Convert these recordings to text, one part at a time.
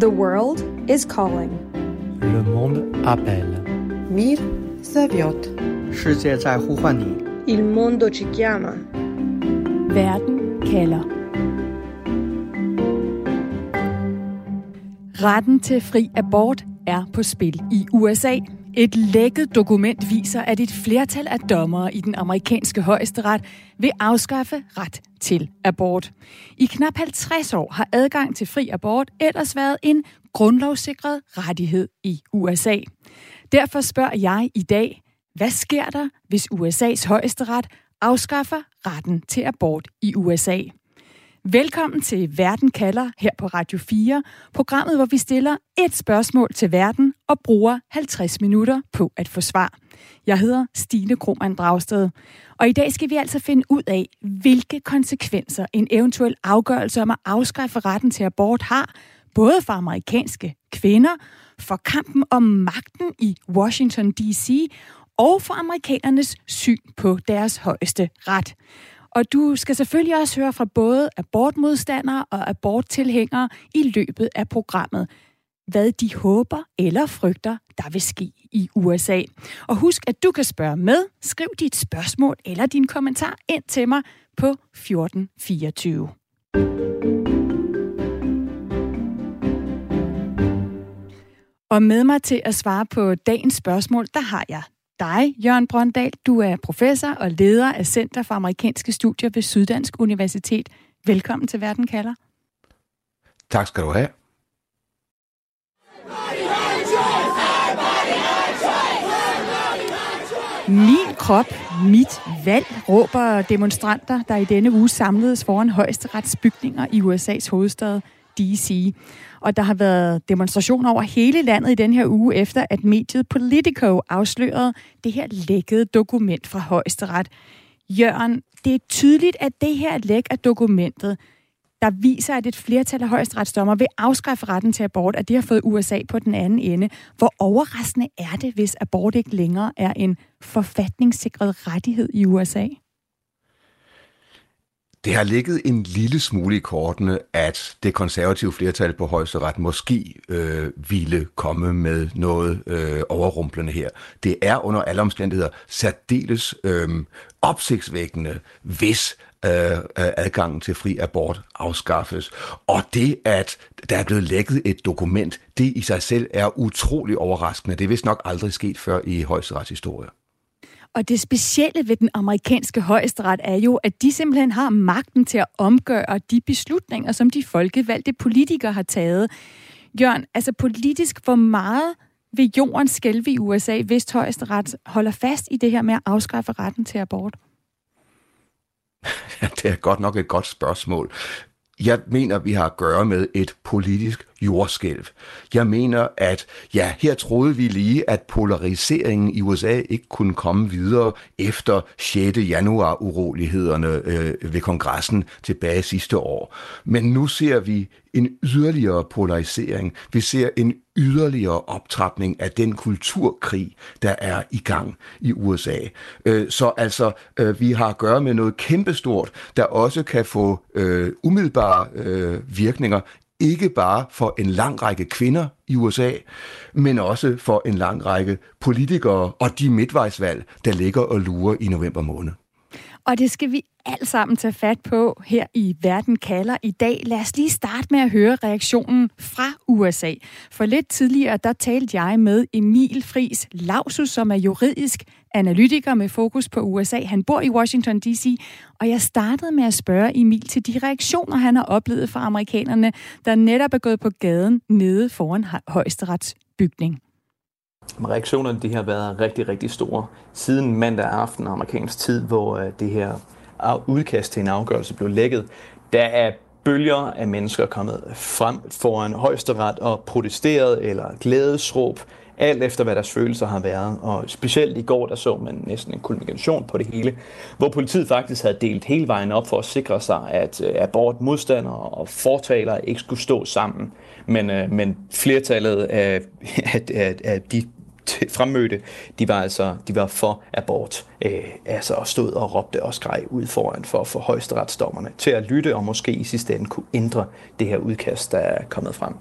The world is calling. Le monde appelle. Mir zawiot. 世界在呼唤你。Il mondo ci chiama. Werden kalder. Retten til fri abort er på spil i USA. Et lækket dokument viser, at et flertal af dommere i den amerikanske højesteret vil afskaffe ret til abort. I knap 50 år har adgang til fri abort ellers været en grundlovssikret rettighed i USA. Derfor spørger jeg i dag, hvad sker der, hvis USA's højesteret afskaffer retten til abort i USA? Velkommen til Verden kalder her på Radio 4, programmet, hvor vi stiller et spørgsmål til verden og bruger 50 minutter på at få svar. Jeg hedder Stine Krohmann Dragsted, og i dag skal vi altså finde ud af, hvilke konsekvenser en eventuel afgørelse om at afskaffe retten til abort har, både for amerikanske kvinder, for kampen om magten i Washington D.C. og for amerikanernes syn på deres højeste ret. Og du skal selvfølgelig også høre fra både abortmodstandere og aborttilhængere i løbet af programmet, hvad de håber eller frygter, der vil ske i USA. Og husk, at du kan spørge med. Skriv dit spørgsmål eller din kommentar ind til mig på 1424. Og med mig til at svare på dagens spørgsmål, der har jeg dig, Jørgen Brøndal. Du er professor og leder af Center for Amerikanske Studier ved Syddansk Universitet. Velkommen til Verden kalder. Tak skal du have. Min krop, mit valg, råber demonstranter, der i denne uge samledes foran højesteretsbygninger i USA's hovedstad D.C. Og der har været demonstrationer over hele landet i den her uge, efter at mediet Politico afslørede det her lækkede dokument fra højesteret. Jørgen, det er tydeligt, at det her læk af dokumentet, der viser, at et flertal af højesteretsdommer vil afskaffe retten til abort, at det har fået USA på den anden ende. Hvor overraskende er det, hvis abort ikke længere er en forfatningssikret rettighed i USA? Det har ligget en lille smule i kortene, at det konservative flertal på højesteret måske øh, ville komme med noget øh, overrumplende her. Det er under alle omstændigheder særdeles øh, opsigtsvækkende, hvis øh, øh adgangen til fri abort afskaffes. Og det, at der er blevet lækket et dokument, det i sig selv er utrolig overraskende. Det er vist nok aldrig sket før i højesterets historie. Og det specielle ved den amerikanske højesteret er jo, at de simpelthen har magten til at omgøre de beslutninger, som de folkevalgte politikere har taget. Jørgen, altså politisk, hvor meget vil jorden skælve i USA, hvis højesteret holder fast i det her med at afskaffe retten til abort? Ja, det er godt nok et godt spørgsmål. Jeg mener, vi har at gøre med et politisk jordskælv. Jeg mener, at ja, her troede vi lige, at polariseringen i USA ikke kunne komme videre efter 6. januar urolighederne øh, ved kongressen tilbage sidste år. Men nu ser vi en yderligere polarisering. Vi ser en yderligere optrapning af den kulturkrig, der er i gang i USA. Øh, så altså, øh, vi har at gøre med noget kæmpestort, der også kan få øh, umiddelbare øh, virkninger ikke bare for en lang række kvinder i USA, men også for en lang række politikere og de midtvejsvalg, der ligger og lurer i november måned. Og det skal vi alt sammen tage fat på her i Verden kalder i dag. Lad os lige starte med at høre reaktionen fra USA. For lidt tidligere, der talte jeg med Emil Fris Lausus, som er juridisk analytiker med fokus på USA. Han bor i Washington D.C., og jeg startede med at spørge Emil til de reaktioner, han har oplevet fra amerikanerne, der netop er gået på gaden nede foran højesterets bygning. Reaktionerne de har været rigtig, rigtig store siden mandag aften amerikansk tid, hvor øh, det her udkast til en afgørelse blev lækket. Der er bølger af mennesker kommet frem foran højesteret og protesteret eller glædesråb, alt efter hvad deres følelser har været. Og specielt i går, der så man næsten en kulmination på det hele, hvor politiet faktisk havde delt hele vejen op for at sikre sig, at øh, abortmodstandere og fortalere ikke skulle stå sammen. Men, øh, men flertallet af, af, af, af de fremmødte, de var altså de var for abort. Øh, altså og stod og råbte og skreg ud foran for at få højesteretsdommerne til at lytte og måske i sidste ende kunne ændre det her udkast, der er kommet frem.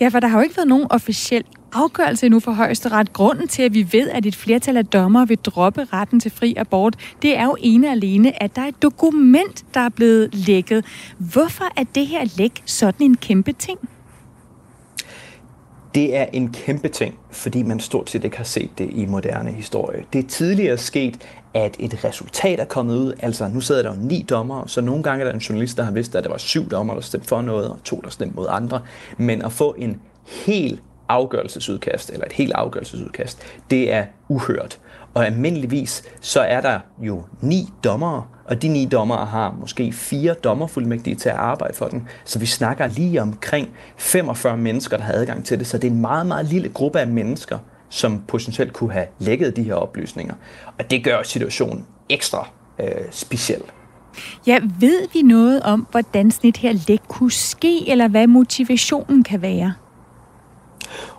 Ja, for der har jo ikke været nogen officiel afgørelse endnu for højesteret. Grunden til, at vi ved, at et flertal af dommere vil droppe retten til fri abort, det er jo ene alene, at der er et dokument, der er blevet lækket. Hvorfor er det her læk sådan en kæmpe ting? Det er en kæmpe ting, fordi man stort set ikke har set det i moderne historie. Det er tidligere sket, at et resultat er kommet ud. Altså, nu sidder der jo ni dommer, så nogle gange er der en journalist, der har vidst, at der var syv dommer, der stemte for noget, og to, der stemte mod andre. Men at få en helt afgørelsesudkast, eller et helt afgørelsesudkast, det er uhørt. Og almindeligvis, så er der jo ni dommere, og de ni dommere har måske fire dommerfuldmægtige til at arbejde for den. Så vi snakker lige omkring 45 mennesker, der har adgang til det. Så det er en meget, meget lille gruppe af mennesker, som potentielt kunne have lækket de her oplysninger. Og det gør situationen ekstra øh, speciel. Ja, ved vi noget om, hvordan sådan et her læk kunne ske, eller hvad motivationen kan være?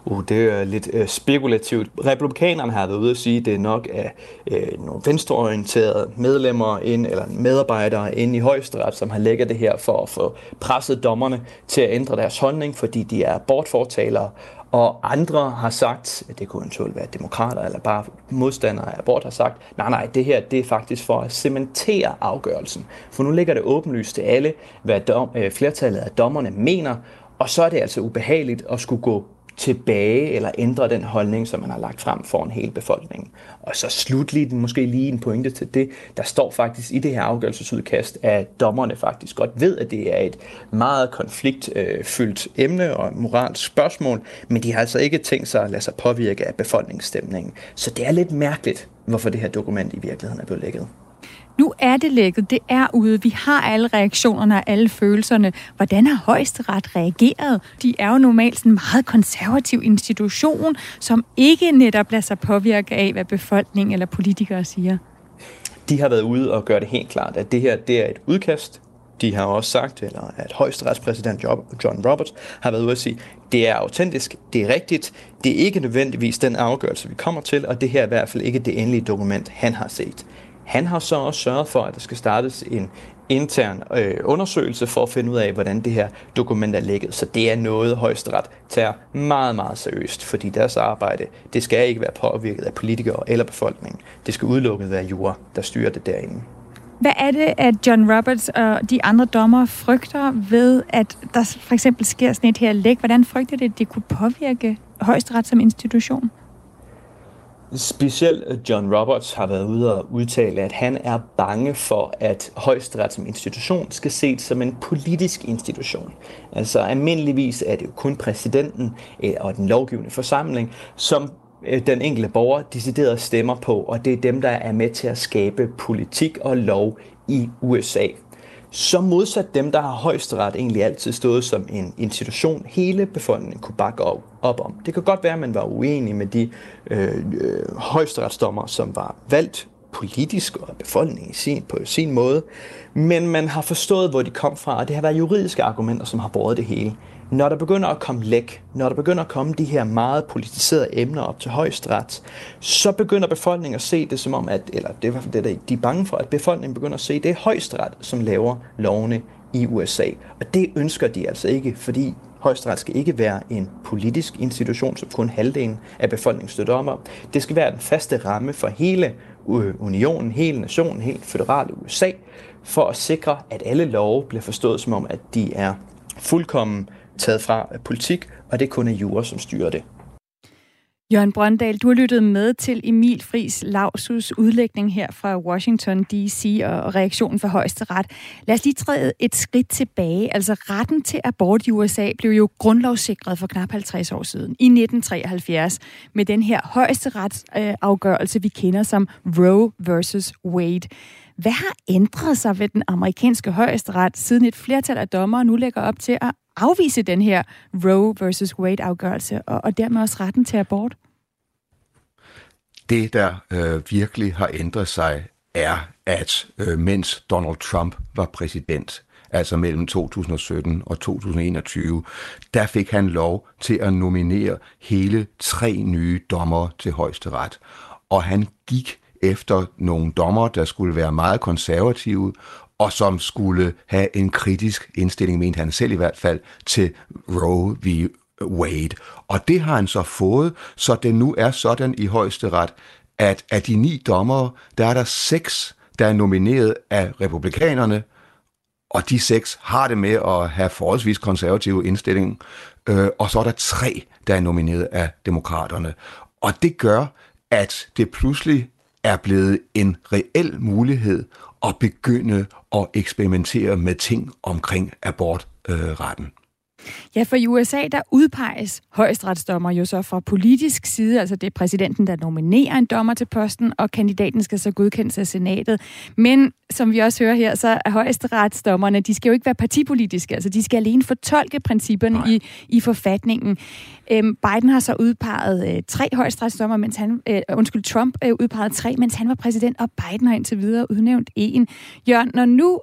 Uh, det er lidt uh, spekulativt. Republikanerne har været ude at sige, at det er nok af uh, øh, nogle venstreorienterede medlemmer ind, eller medarbejdere inde i højesteret, som har lægget det her for at få presset dommerne til at ændre deres holdning, fordi de er abortfortalere. Og andre har sagt, at det kunne eventuelt være demokrater eller bare modstandere af abort, har sagt, nej, nej, det her det er faktisk for at cementere afgørelsen. For nu ligger det åbenlyst til alle, hvad dom, øh, flertallet af dommerne mener, og så er det altså ubehageligt at skulle gå tilbage eller ændre den holdning, som man har lagt frem for en hel befolkning. Og så slutlig, måske lige en pointe til det. Der står faktisk i det her afgørelsesudkast, at dommerne faktisk godt ved, at det er et meget konfliktfyldt øh, emne og moralsk spørgsmål, men de har altså ikke tænkt sig at lade sig påvirke af befolkningsstemningen. Så det er lidt mærkeligt, hvorfor det her dokument i virkeligheden er blevet lækket. Nu er det lækket, det er ude, vi har alle reaktionerne og alle følelserne. Hvordan har højesteret reageret? De er jo normalt sådan en meget konservativ institution, som ikke netop lader sig påvirke af, hvad befolkningen eller politikere siger. De har været ude og gøre det helt klart, at det her det er et udkast. De har også sagt, eller at højesteretspræsident John Roberts har været ude at sige, det er autentisk, det er rigtigt, det er ikke nødvendigvis den afgørelse, vi kommer til, og det her er i hvert fald ikke det endelige dokument, han har set. Han har så også sørget for, at der skal startes en intern øh, undersøgelse for at finde ud af, hvordan det her dokument er lækket. Så det er noget, højesteret tager meget, meget seriøst, fordi deres arbejde, det skal ikke være påvirket af politikere eller befolkningen. Det skal udelukket være jura, der styrer det derinde. Hvad er det, at John Roberts og de andre dommer frygter ved, at der for eksempel sker sådan et her læk? Hvordan frygter det, at det kunne påvirke højesteret som institution? Specielt øh, John Roberts har været ude og udtale, at han er bange for, at højesteret som institution skal ses som en politisk institution. Altså almindeligvis er det jo kun præsidenten øh, og den lovgivende forsamling, som øh, den enkelte borger decideret stemmer på, og det er dem, der er med til at skabe politik og lov i USA så modsat dem, der har højesteret egentlig altid stået som en institution, hele befolkningen kunne bakke op, op om. Det kan godt være, at man var uenig med de øh, øh, højesteretsdommer, som var valgt politisk og befolkningen sin, på sin måde, men man har forstået, hvor de kom fra, og det har været juridiske argumenter, som har båret det hele. Når der begynder at komme læk, når der begynder at komme de her meget politiserede emner op til højesteret, så begynder befolkningen at se det som om, at, eller det er i hvert fald det, de er bange for, at befolkningen begynder at se, det er højesteret, som laver lovene i USA. Og det ønsker de altså ikke, fordi Højesteret skal ikke være en politisk institution, som kun halvdelen af befolkningen støtter om. Det skal være den faste ramme for hele unionen, hele nationen, hele føderale USA, for at sikre, at alle love bliver forstået som om, at de er fuldkommen taget fra politik, og det kun er jura, som styrer det. Jørgen Brøndal, du har lyttet med til Emil Fris Lausus udlægning her fra Washington D.C. og reaktionen fra højesteret. Lad os lige træde et skridt tilbage. Altså retten til abort i USA blev jo grundlovssikret for knap 50 år siden, i 1973, med den her højesteretsafgørelse, vi kender som Roe versus Wade. Hvad har ændret sig ved den amerikanske højesteret, siden et flertal af dommere nu lægger op til at afvise den her Roe versus Wade-afgørelse, og, og dermed også retten til abort? Det, der øh, virkelig har ændret sig, er, at øh, mens Donald Trump var præsident, altså mellem 2017 og 2021, der fik han lov til at nominere hele tre nye dommer til højesteret. Og han gik efter nogle dommer, der skulle være meget konservative, og som skulle have en kritisk indstilling, mente han selv i hvert fald, til Roe v. Wade. Og det har han så fået, så det nu er sådan i højesteret, at af de ni dommere, der er der seks, der er nomineret af republikanerne, og de seks har det med at have forholdsvis konservative indstilling, øh, og så er der tre, der er nomineret af demokraterne. Og det gør, at det pludselig er blevet en reel mulighed at begynde at eksperimentere med ting omkring abortretten. Ja, for i USA, der udpeges højesteretsdommer jo så fra politisk side, altså det er præsidenten, der nominerer en dommer til posten, og kandidaten skal så godkendes af senatet. Men som vi også hører her, så er højesteretsdommerne, de skal jo ikke være partipolitiske, altså de skal alene fortolke principperne i, i forfatningen. Øhm, Biden har så udpeget øh, tre højesteretsdommer, mens han, øh, undskyld, Trump øh, udpeget tre, mens han var præsident, og Biden har indtil videre udnævnt en. Jørgen, når nu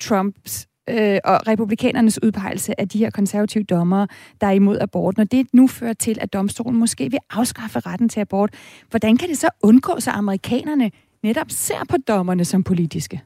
Trumps øh, og republikanernes udpegelse af de her konservative dommere, der er imod abort, når det nu fører til, at domstolen måske vil afskaffe retten til abort, hvordan kan det så undgås, at amerikanerne netop ser på dommerne som politiske?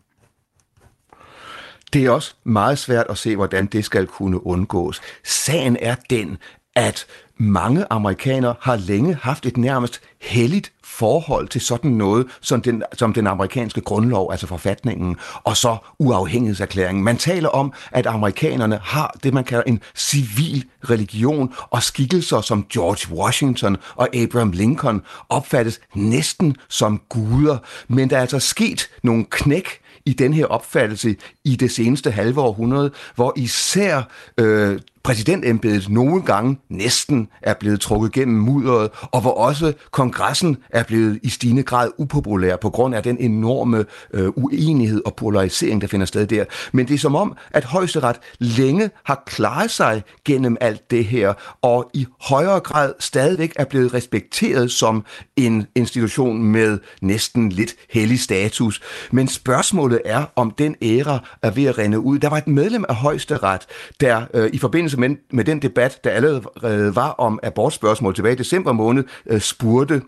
Det er også meget svært at se, hvordan det skal kunne undgås. Sagen er den, at mange amerikanere har længe haft et nærmest helligt forhold til sådan noget som den, som den amerikanske grundlov, altså forfatningen, og så uafhængighedserklæringen. Man taler om, at amerikanerne har det, man kalder en civil religion, og skikkelser som George Washington og Abraham Lincoln opfattes næsten som guder. Men der er altså sket nogle knæk i den her opfattelse i det seneste halve århundrede, hvor især øh, præsidentembedet nogle gange næsten er blevet trukket gennem mudderet, og hvor også kongressen er blevet i stigende grad upopulær på grund af den enorme øh, uenighed og polarisering, der finder sted der. Men det er som om, at højesteret længe har klaret sig gennem alt det her, og i højere grad stadigvæk er blevet respekteret som en institution med næsten lidt hellig status. Men spørgsmålet er, om den æra er ved at rende ud. Der var et medlem af højesteret, der øh, i forbindelse forbindelse med, med den debat, der allerede var om abortspørgsmål tilbage i december måned, øh, spurgte,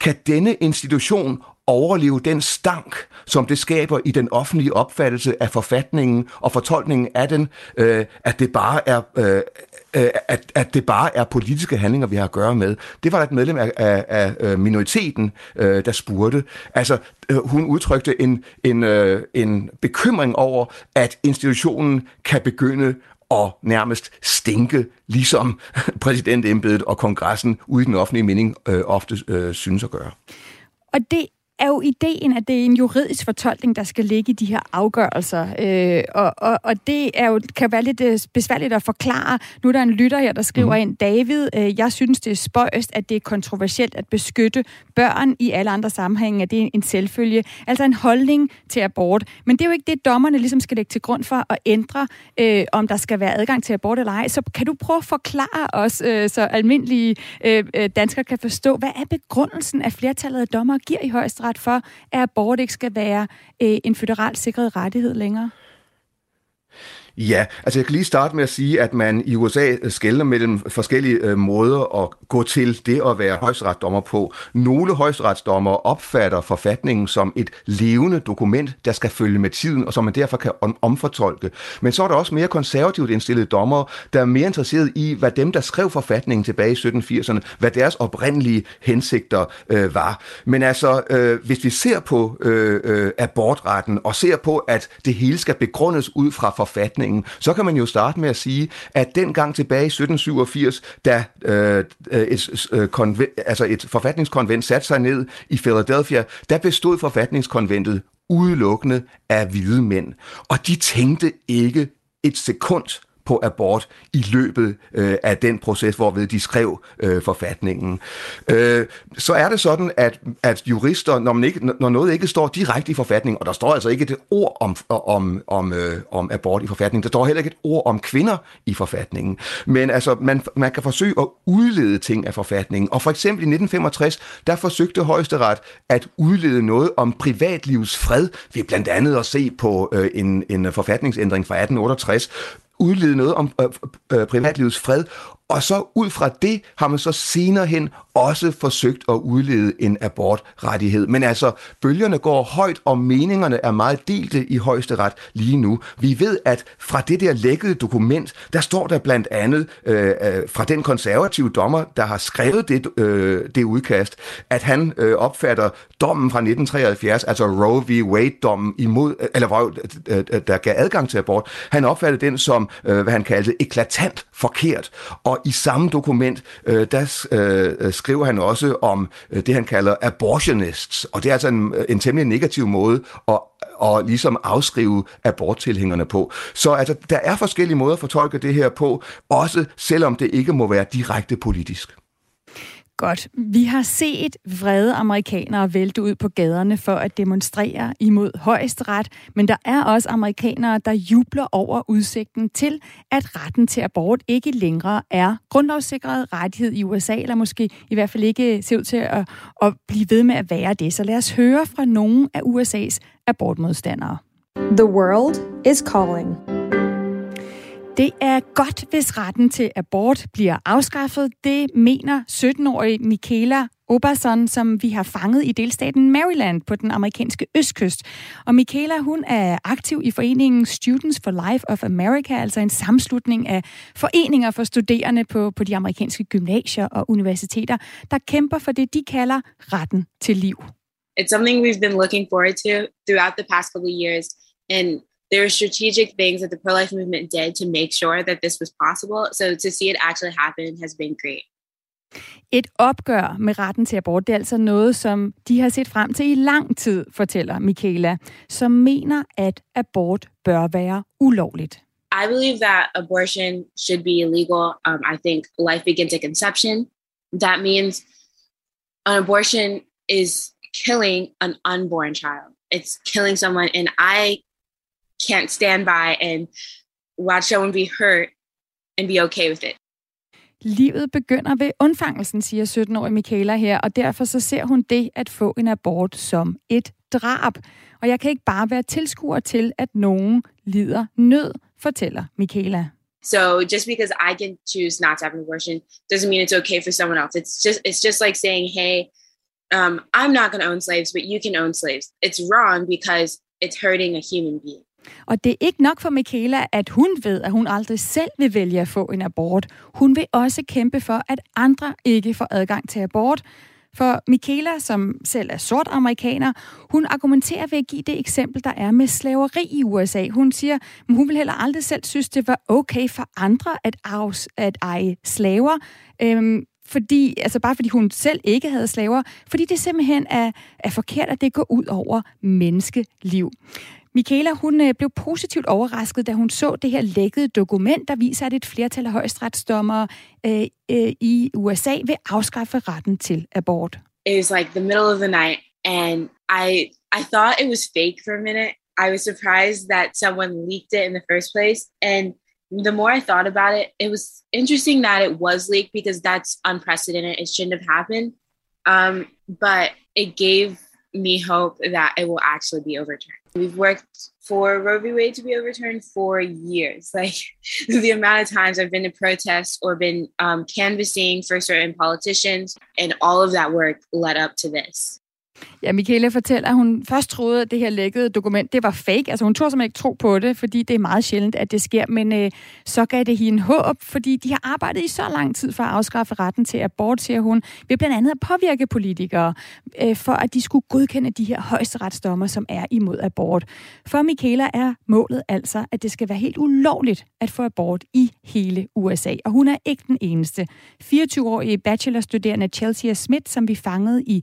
kan denne institution overleve den stank, som det skaber i den offentlige opfattelse af forfatningen og fortolkningen af den, øh, at det bare er øh, øh at, at det bare er politiske handlinger, vi har at gøre med. Det var et medlem af, af, af øh, minoriteten, øh, der spurgte. Altså, øh, hun udtrykte en, en, øh, en bekymring over, at institutionen kan begynde og nærmest stinke, ligesom præsidentembedet og kongressen ude i den offentlige mening øh, ofte øh, synes at gøre. Og det er jo ideen, at det er en juridisk fortolkning, der skal ligge i de her afgørelser. Øh, og, og, og det er jo, kan være lidt øh, besværligt at forklare. Nu er der en lytter her, der skriver mm. ind, David, øh, jeg synes, det er spøjst, at det er kontroversielt at beskytte børn i alle andre sammenhænge, at det er en selvfølge. Altså en holdning til abort. Men det er jo ikke det, dommerne ligesom skal lægge til grund for at ændre, øh, om der skal være adgang til abort eller ej. Så kan du prøve at forklare os, øh, så almindelige øh, øh danskere kan forstå, hvad er begrundelsen, at flertallet af dommere giver i højesteret for, at abort ikke skal være øh, en føderalt sikret rettighed længere? Ja, altså jeg kan lige starte med at sige, at man i USA øh, skældner mellem forskellige øh, måder at gå til det at være højesteretsdommer på. Nogle højesteretsdommer opfatter forfatningen som et levende dokument, der skal følge med tiden, og som man derfor kan om- omfortolke. Men så er der også mere konservativt indstillede dommer, der er mere interesseret i, hvad dem, der skrev forfatningen tilbage i 1780'erne, hvad deres oprindelige hensigter øh, var. Men altså, øh, hvis vi ser på øh, øh, abortretten, og ser på, at det hele skal begrundes ud fra forfatningen, forfatningen, så kan man jo starte med at sige, at dengang tilbage i 1787, da øh, øh et, øh, konvent, altså et forfatningskonvent satte sig ned i Philadelphia, der bestod forfatningskonventet udelukkende af hvide mænd. Og de tænkte ikke et sekund på abort i løbet øh, af den proces, hvorved de skrev øh, forfatningen. Øh, så er det sådan, at, at jurister, når, man ikke, når noget ikke står direkte i forfatningen, og der står altså ikke et ord om, om, om, øh, om abort i forfatningen, der står heller ikke et ord om kvinder i forfatningen, men altså, man, man kan forsøge at udlede ting af forfatningen, og for eksempel i 1965, der forsøgte højesteret at udlede noget om privatlivets fred, ved blandt andet at se på øh, en, en forfatningsændring fra 1868, udlede noget om øh, øh, privatlivets fred, og så ud fra det har man så senere hen også forsøgt at udlede en abortrettighed. Men altså, bølgerne går højt, og meningerne er meget delte i højesteret lige nu. Vi ved, at fra det der lækkede dokument, der står der blandt andet øh, øh fra den konservative dommer, der har skrevet det, øh, det udkast, at han øh, opfatter dommen fra 1973, altså Roe v. Wade-dommen imod, øh, eller øh, øh, der gav adgang til abort, han opfattede den som, øh, hvad han kaldte, eklatant forkert. Og i samme dokument, øh, der øh, skriver han også om øh, det, han kalder abortionists, og det er altså en, øh, en temmelig negativ måde at og ligesom afskrive aborttilhængerne på. Så altså, der er forskellige måder at fortolke det her på, også selvom det ikke må være direkte politisk. Godt. Vi har set vrede amerikanere vælte ud på gaderne for at demonstrere imod højesteret, men der er også amerikanere, der jubler over udsigten til, at retten til abort ikke længere er grundlovssikret rettighed i USA, eller måske i hvert fald ikke ser ud til at, at blive ved med at være det. Så lad os høre fra nogle af USA's abortmodstandere. The world is calling. Det er godt, hvis retten til abort bliver afskaffet. Det mener 17-årige Michaela Oberson, som vi har fanget i delstaten Maryland på den amerikanske østkyst. Og Michaela, hun er aktiv i foreningen Students for Life of America, altså en sammenslutning af foreninger for studerende på, på de amerikanske gymnasier og universiteter, der kæmper for det, de kalder retten til liv. It's something we've been looking forward to throughout the past couple of years. And there were strategic things that the pro life movement did to make sure that this was possible. So to see it actually happen has been great. Et opgør med retten til abort, det er altså noget, som de har set frem til i lang tid, fortæller Michaela, som mener, at abort bør være ulovligt. I believe that abortion should be illegal. Um, I think life begins at conception. That means an abortion is killing an unborn child. It's killing someone, and I can't stand by and watch someone be hurt and be okay with it. Livet begynder ved undfangelsen, siger 17-årige Michaela her, og derfor så ser hun det at få en abort som et drab. Og jeg kan ikke bare være tilskuer til, at nogen lider nød, fortæller Michaela. So just because I can choose not to have an abortion doesn't mean it's okay for someone else. It's just it's just like saying, hey, um, I'm not going to own slaves, but you can own slaves. It's wrong because it's hurting a human being. Og det er ikke nok for Michaela, at hun ved, at hun aldrig selv vil vælge at få en abort. Hun vil også kæmpe for, at andre ikke får adgang til abort. For Michaela, som selv er sort amerikaner, hun argumenterer ved at give det eksempel, der er med slaveri i USA. Hun siger, at hun vil heller aldrig selv synes, det var okay for andre at, arves, at eje slaver. Øhm, fordi, altså bare fordi hun selv ikke havde slaver, fordi det simpelthen er, er forkert, at det går ud over menneskeliv. Michaela, hun øh, blev positivt overrasket, da hun så det her lækkede dokument, der viser, at et flertal af højesteretsdommere øh, øh, i USA vil afskaffe retten til abort. It was like the middle of the night, and I I thought it was fake for a minute. I was surprised that someone leaked it in the first place, and the more I thought about it, it was interesting that it was leaked because that's unprecedented. It shouldn't have happened, um, but it gave me hope that it will actually be overturned. We've worked for Roe v. Wade to be overturned for years. Like the amount of times I've been to protests or been um, canvassing for certain politicians, and all of that work led up to this. Ja, Michaela fortæller, at hun først troede, at det her lækkede dokument, det var fake. Altså hun tror simpelthen ikke tro på det, fordi det er meget sjældent, at det sker. Men øh, så gav det hende håb, fordi de har arbejdet i så lang tid for at afskaffe retten til abort, siger hun, ved blandt andet at påvirke politikere, øh, for at de skulle godkende de her højesteretsdommer, som er imod abort. For Michaela er målet altså, at det skal være helt ulovligt at få abort i hele USA. Og hun er ikke den eneste. 24-årige bachelorstuderende Chelsea Smith, som vi fangede i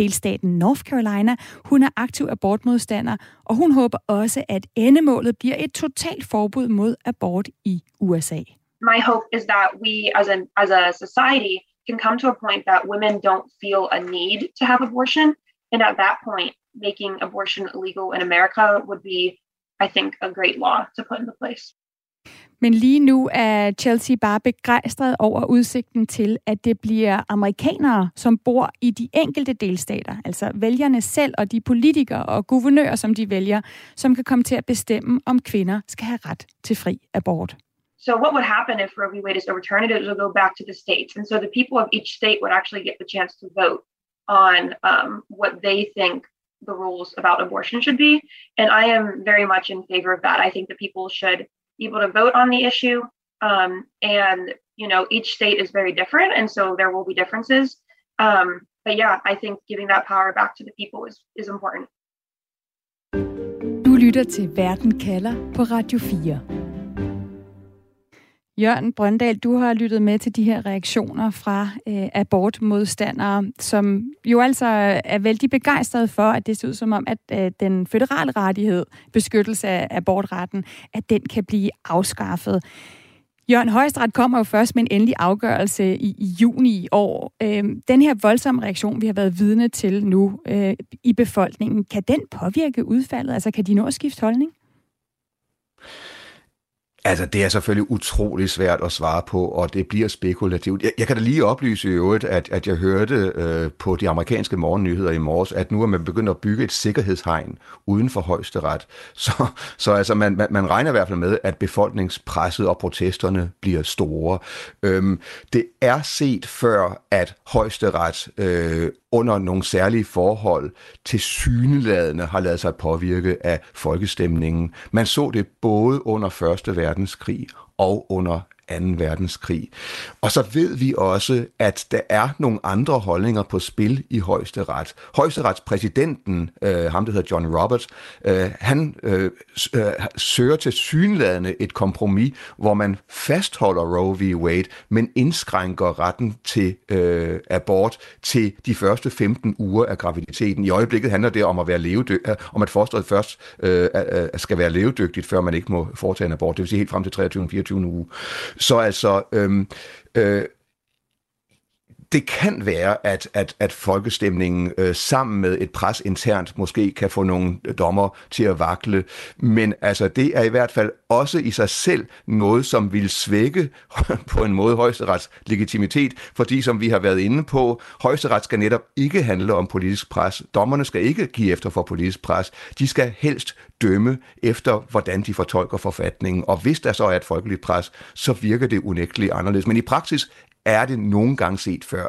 delstaten North Carolina. Hun er aktiv abortmodstander, og hun håber også, at endemålet bliver et totalt forbud mod abort i USA. My hope is that we as a, as a society can come to a point that women don't feel a need to have abortion. And at that point, making abortion illegal in America would be, I think, a great law to put into place. Men lige nu er Chelsea bare begejstret over udsigten til, at det bliver amerikanere, som bor i de enkelte delstater, altså vælgerne selv og de politikere og guvernører, som de vælger, som kan komme til at bestemme, om kvinder skal have ret til fri abort. so what would happen if Roe v. Wade is overturned? It would go back to the states, and so the people of each state would actually get the chance to vote on um, what they think the rules about abortion should be. And I am very much in favor of that. I think that people should be able to vote on the issue. Um, and, you know, each state is very different. And so there will be differences. Um, but yeah, I think giving that power back to the people is, is important. Du lytter til Verden kalder på Radio 4. Jørgen Brøndal, du har lyttet med til de her reaktioner fra øh, abortmodstandere, som jo altså er vældig begejstrede for, at det ser ud som om, at øh, den føderale rettighed, beskyttelse af abortretten, at den kan blive afskaffet. Jørgen Højstret kommer jo først med en endelig afgørelse i, i juni i år. Øh, den her voldsomme reaktion, vi har været vidne til nu øh, i befolkningen, kan den påvirke udfaldet? Altså kan de nå at skifte holdning? Altså, det er selvfølgelig utrolig svært at svare på, og det bliver spekulativt. Jeg, jeg kan da lige oplyse i øvrigt, at, at jeg hørte øh, på de amerikanske morgennyheder i morges, at nu er man begyndt at bygge et sikkerhedshegn uden for højesteret. Så, så altså, man, man, man regner i hvert fald med, at befolkningspresset og protesterne bliver store. Øhm, det er set før, at højesteret øh, under nogle særlige forhold til syneladende har lavet sig påvirke af folkestemningen. Man så det både under Første Verdenskrig og under 2. verdenskrig. Og så ved vi også, at der er nogle andre holdninger på spil i højesteret. Højesteretspræsidenten, øh, ham der hedder John Roberts, øh, han øh, øh søger til synladende et kompromis, hvor man fastholder Roe v. Wade, men indskrænker retten til øh, abort til de første 15 uger af graviditeten. I øjeblikket handler det om at være levedygtig, øh, om at fosteret først øh, skal være levedygtigt, før man ikke må foretage en abort, det vil sige helt frem til 23. 24. uge. Så altså, øhm, øh, det kan være, at, at, at folkestemningen øh, sammen med et pres internt måske kan få nogle dommer til at vakle, men altså det er i hvert fald også i sig selv noget, som vil svække på en måde højesterets legitimitet, fordi som vi har været inde på, højesteret skal netop ikke handle om politisk pres. Dommerne skal ikke give efter for politisk pres. De skal helst dømme efter, hvordan de fortolker forfatningen. Og hvis der så er et folkeligt pres, så virker det unægteligt anderledes. Men i praksis er det nogle gange set før.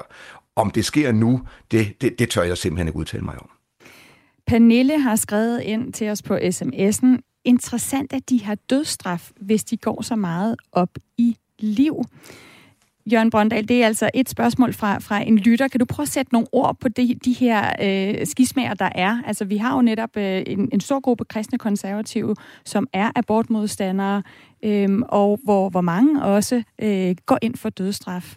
Om det sker nu, det, det, det tør jeg simpelthen ikke udtale mig om. Pernille har skrevet ind til os på sms'en. Interessant, at de har dødstraf, hvis de går så meget op i liv. Jørgen Brøndal, det er altså et spørgsmål fra, fra en lytter. Kan du prøve at sætte nogle ord på de, de her øh, skismager, der er? Altså, vi har jo netop øh, en, en stor gruppe kristne konservative, som er abortmodstandere, øh, og hvor, hvor mange også øh, går ind for dødstraf.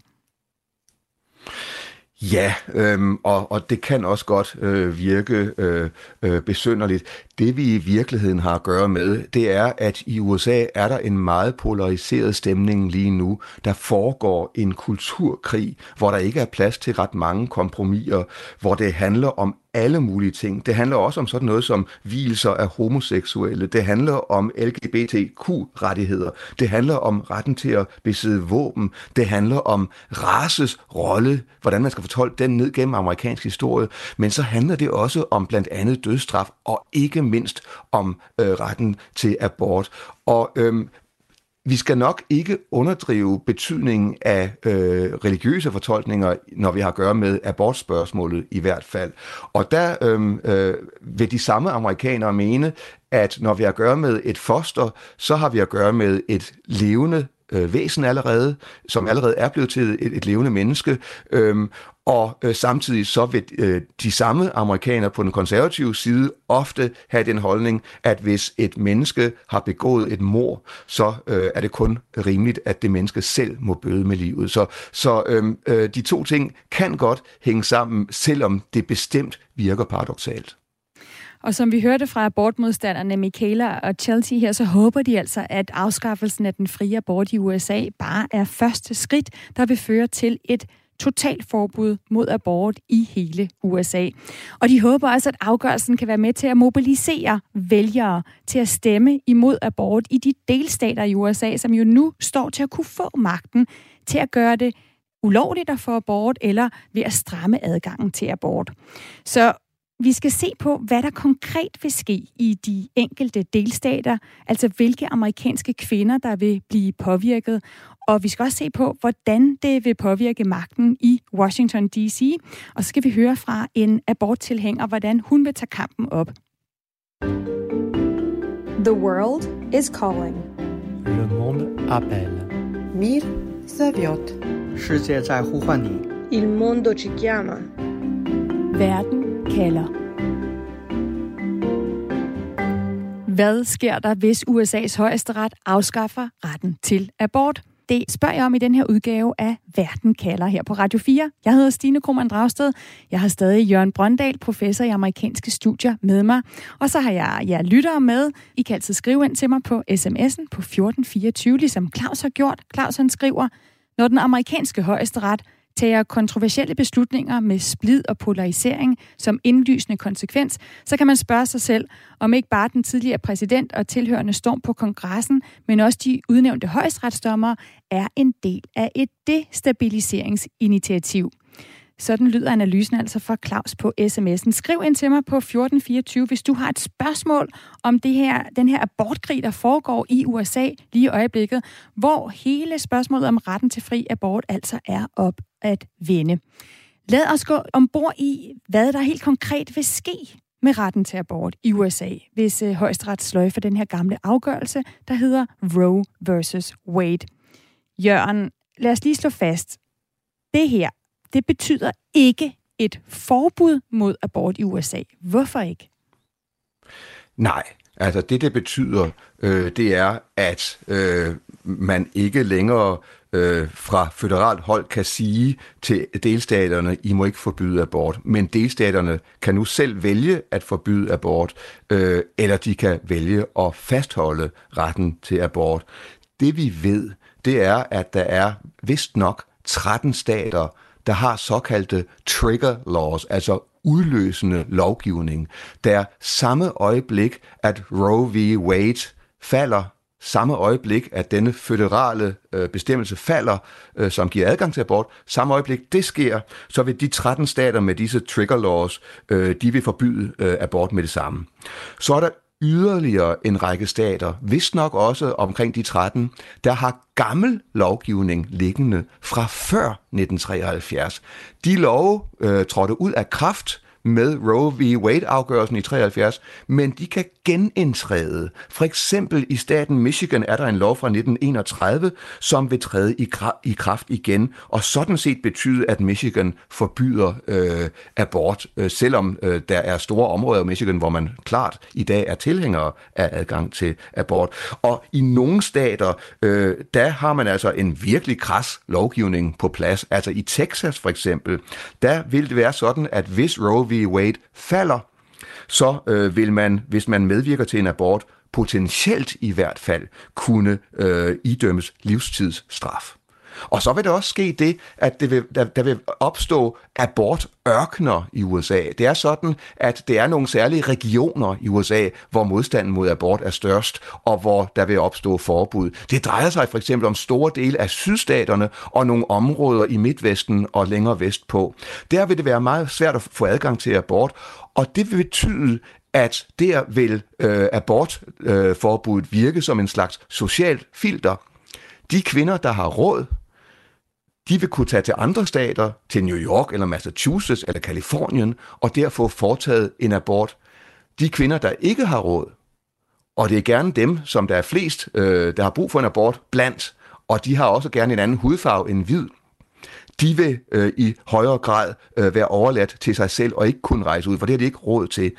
Ja, øhm, og, og det kan også godt øh, virke øh, øh, besynderligt. Det vi i virkeligheden har at gøre med, det er, at i USA er der en meget polariseret stemning lige nu. Der foregår en kulturkrig, hvor der ikke er plads til ret mange kompromiser, hvor det handler om alle mulige ting. Det handler også om sådan noget som hvilser af homoseksuelle. Det handler om LGBTQ-rettigheder. Det handler om retten til at besidde våben. Det handler om races rolle, hvordan man skal fortolke den ned gennem amerikansk historie. Men så handler det også om blandt andet dødsstraf, og ikke mindst om øh, retten til abort. Og øhm, vi skal nok ikke underdrive betydningen af øh, religiøse fortolkninger, når vi har at gøre med abortspørgsmålet i hvert fald. Og der øh, øh, vil de samme amerikanere mene, at når vi har at gøre med et foster, så har vi at gøre med et levende øh, væsen allerede, som allerede er blevet til et, et levende menneske, øhm, og øh, samtidig så vil øh, de samme amerikanere på den konservative side ofte have den holdning, at hvis et menneske har begået et mor, så øh, er det kun rimeligt, at det menneske selv må bøde med livet. Så, så øh, øh, de to ting kan godt hænge sammen, selvom det bestemt virker paradoxalt. Og som vi hørte fra abortmodstanderne Michaela og Chelsea her, så håber de altså, at afskaffelsen af den frie abort i USA bare er første skridt, der vil føre til et totalforbud mod abort i hele USA. Og de håber også, at afgørelsen kan være med til at mobilisere vælgere til at stemme imod abort i de delstater i USA, som jo nu står til at kunne få magten til at gøre det ulovligt at få abort, eller ved at stramme adgangen til abort. Så vi skal se på, hvad der konkret vil ske i de enkelte delstater, altså hvilke amerikanske kvinder, der vil blive påvirket. Og vi skal også se på, hvordan det vil påvirke magten i Washington D.C. Og så skal vi høre fra en aborttilhænger, hvordan hun vil tage kampen op. The world is calling. Le monde appelle. Mir zaviot. Il mondo ci chiama. Verden kalder. Hvad sker der, hvis USA's højesteret afskaffer retten til abort? Det spørger jeg om i den her udgave af Verden kalder her på Radio 4. Jeg hedder Stine Krohmann Dragsted. Jeg har stadig Jørgen Brøndal, professor i amerikanske studier, med mig. Og så har jeg jer lyttere med. I kan altid skrive ind til mig på sms'en på 1424, ligesom Claus har gjort. Claus han skriver, når den amerikanske højesteret tager kontroversielle beslutninger med splid og polarisering som indlysende konsekvens, så kan man spørge sig selv, om ikke bare den tidligere præsident og tilhørende storm på kongressen, men også de udnævnte højesteretsdommere, er en del af et destabiliseringsinitiativ. Sådan lyder analysen altså fra Claus på sms'en. Skriv ind til mig på 1424, hvis du har et spørgsmål om det her, den her abortkrig, der foregår i USA lige i øjeblikket, hvor hele spørgsmålet om retten til fri abort altså er op at vende. Lad os gå ombord i, hvad der helt konkret vil ske med retten til abort i USA, hvis øh, højesteret sløjfer den her gamle afgørelse, der hedder Roe versus Wade. Jørgen, lad os lige slå fast. Det her, det betyder ikke et forbud mod abort i USA. Hvorfor ikke? Nej, altså det, det betyder, øh, det er, at øh, man ikke længere øh, fra føderalt hold kan sige til delstaterne, I må ikke forbyde abort, men delstaterne kan nu selv vælge at forbyde abort, øh, eller de kan vælge at fastholde retten til abort. Det vi ved, det er, at der er vist nok 13 stater, der har såkaldte trigger laws, altså udløsende lovgivning, der samme øjeblik, at Roe v. Wade falder, samme øjeblik, at denne føderale øh, bestemmelse falder, øh, som giver adgang til abort, samme øjeblik det sker, så vil de 13 stater med disse trigger laws, øh, de vil forbyde øh, abort med det samme. Så er der yderligere en række stater, vist nok også omkring de 13, der har gammel lovgivning liggende fra før 1973. De love øh, trådte ud af kraft med Roe v. Wade-afgørelsen i 73, men de kan genindtræde. For eksempel i staten Michigan er der en lov fra 1931, som vil træde i, kra- i kraft igen, og sådan set betyde, at Michigan forbyder øh, abort, øh, selvom øh, der er store områder i Michigan, hvor man klart i dag er tilhængere af adgang til abort. Og i nogle stater, øh, der har man altså en virkelig kras lovgivning på plads. Altså i Texas for eksempel, der vil det være sådan, at hvis Roe v. Wade falder, så øh, vil man, hvis man medvirker til en abort, potentielt i hvert fald kunne øh, idømmes livstidsstraf. Og så vil der også ske det, at det vil, der, der vil opstå abortørkner i USA. Det er sådan, at det er nogle særlige regioner i USA, hvor modstanden mod abort er størst, og hvor der vil opstå forbud. Det drejer sig for eksempel om store dele af sydstaterne og nogle områder i Midtvesten og længere vestpå. Der vil det være meget svært at få adgang til abort, og det vil betyde, at der vil øh, abortforbuddet øh, virke som en slags socialt filter. De kvinder, der har råd, de vil kunne tage til andre stater, til New York eller Massachusetts eller Kalifornien, og der få foretaget en abort. De kvinder, der ikke har råd, og det er gerne dem, som der er flest, øh, der har brug for en abort blandt, og de har også gerne en anden hudfarve end hvid, de vil øh, i højere grad øh, være overladt til sig selv og ikke kunne rejse ud, for det har de ikke råd til.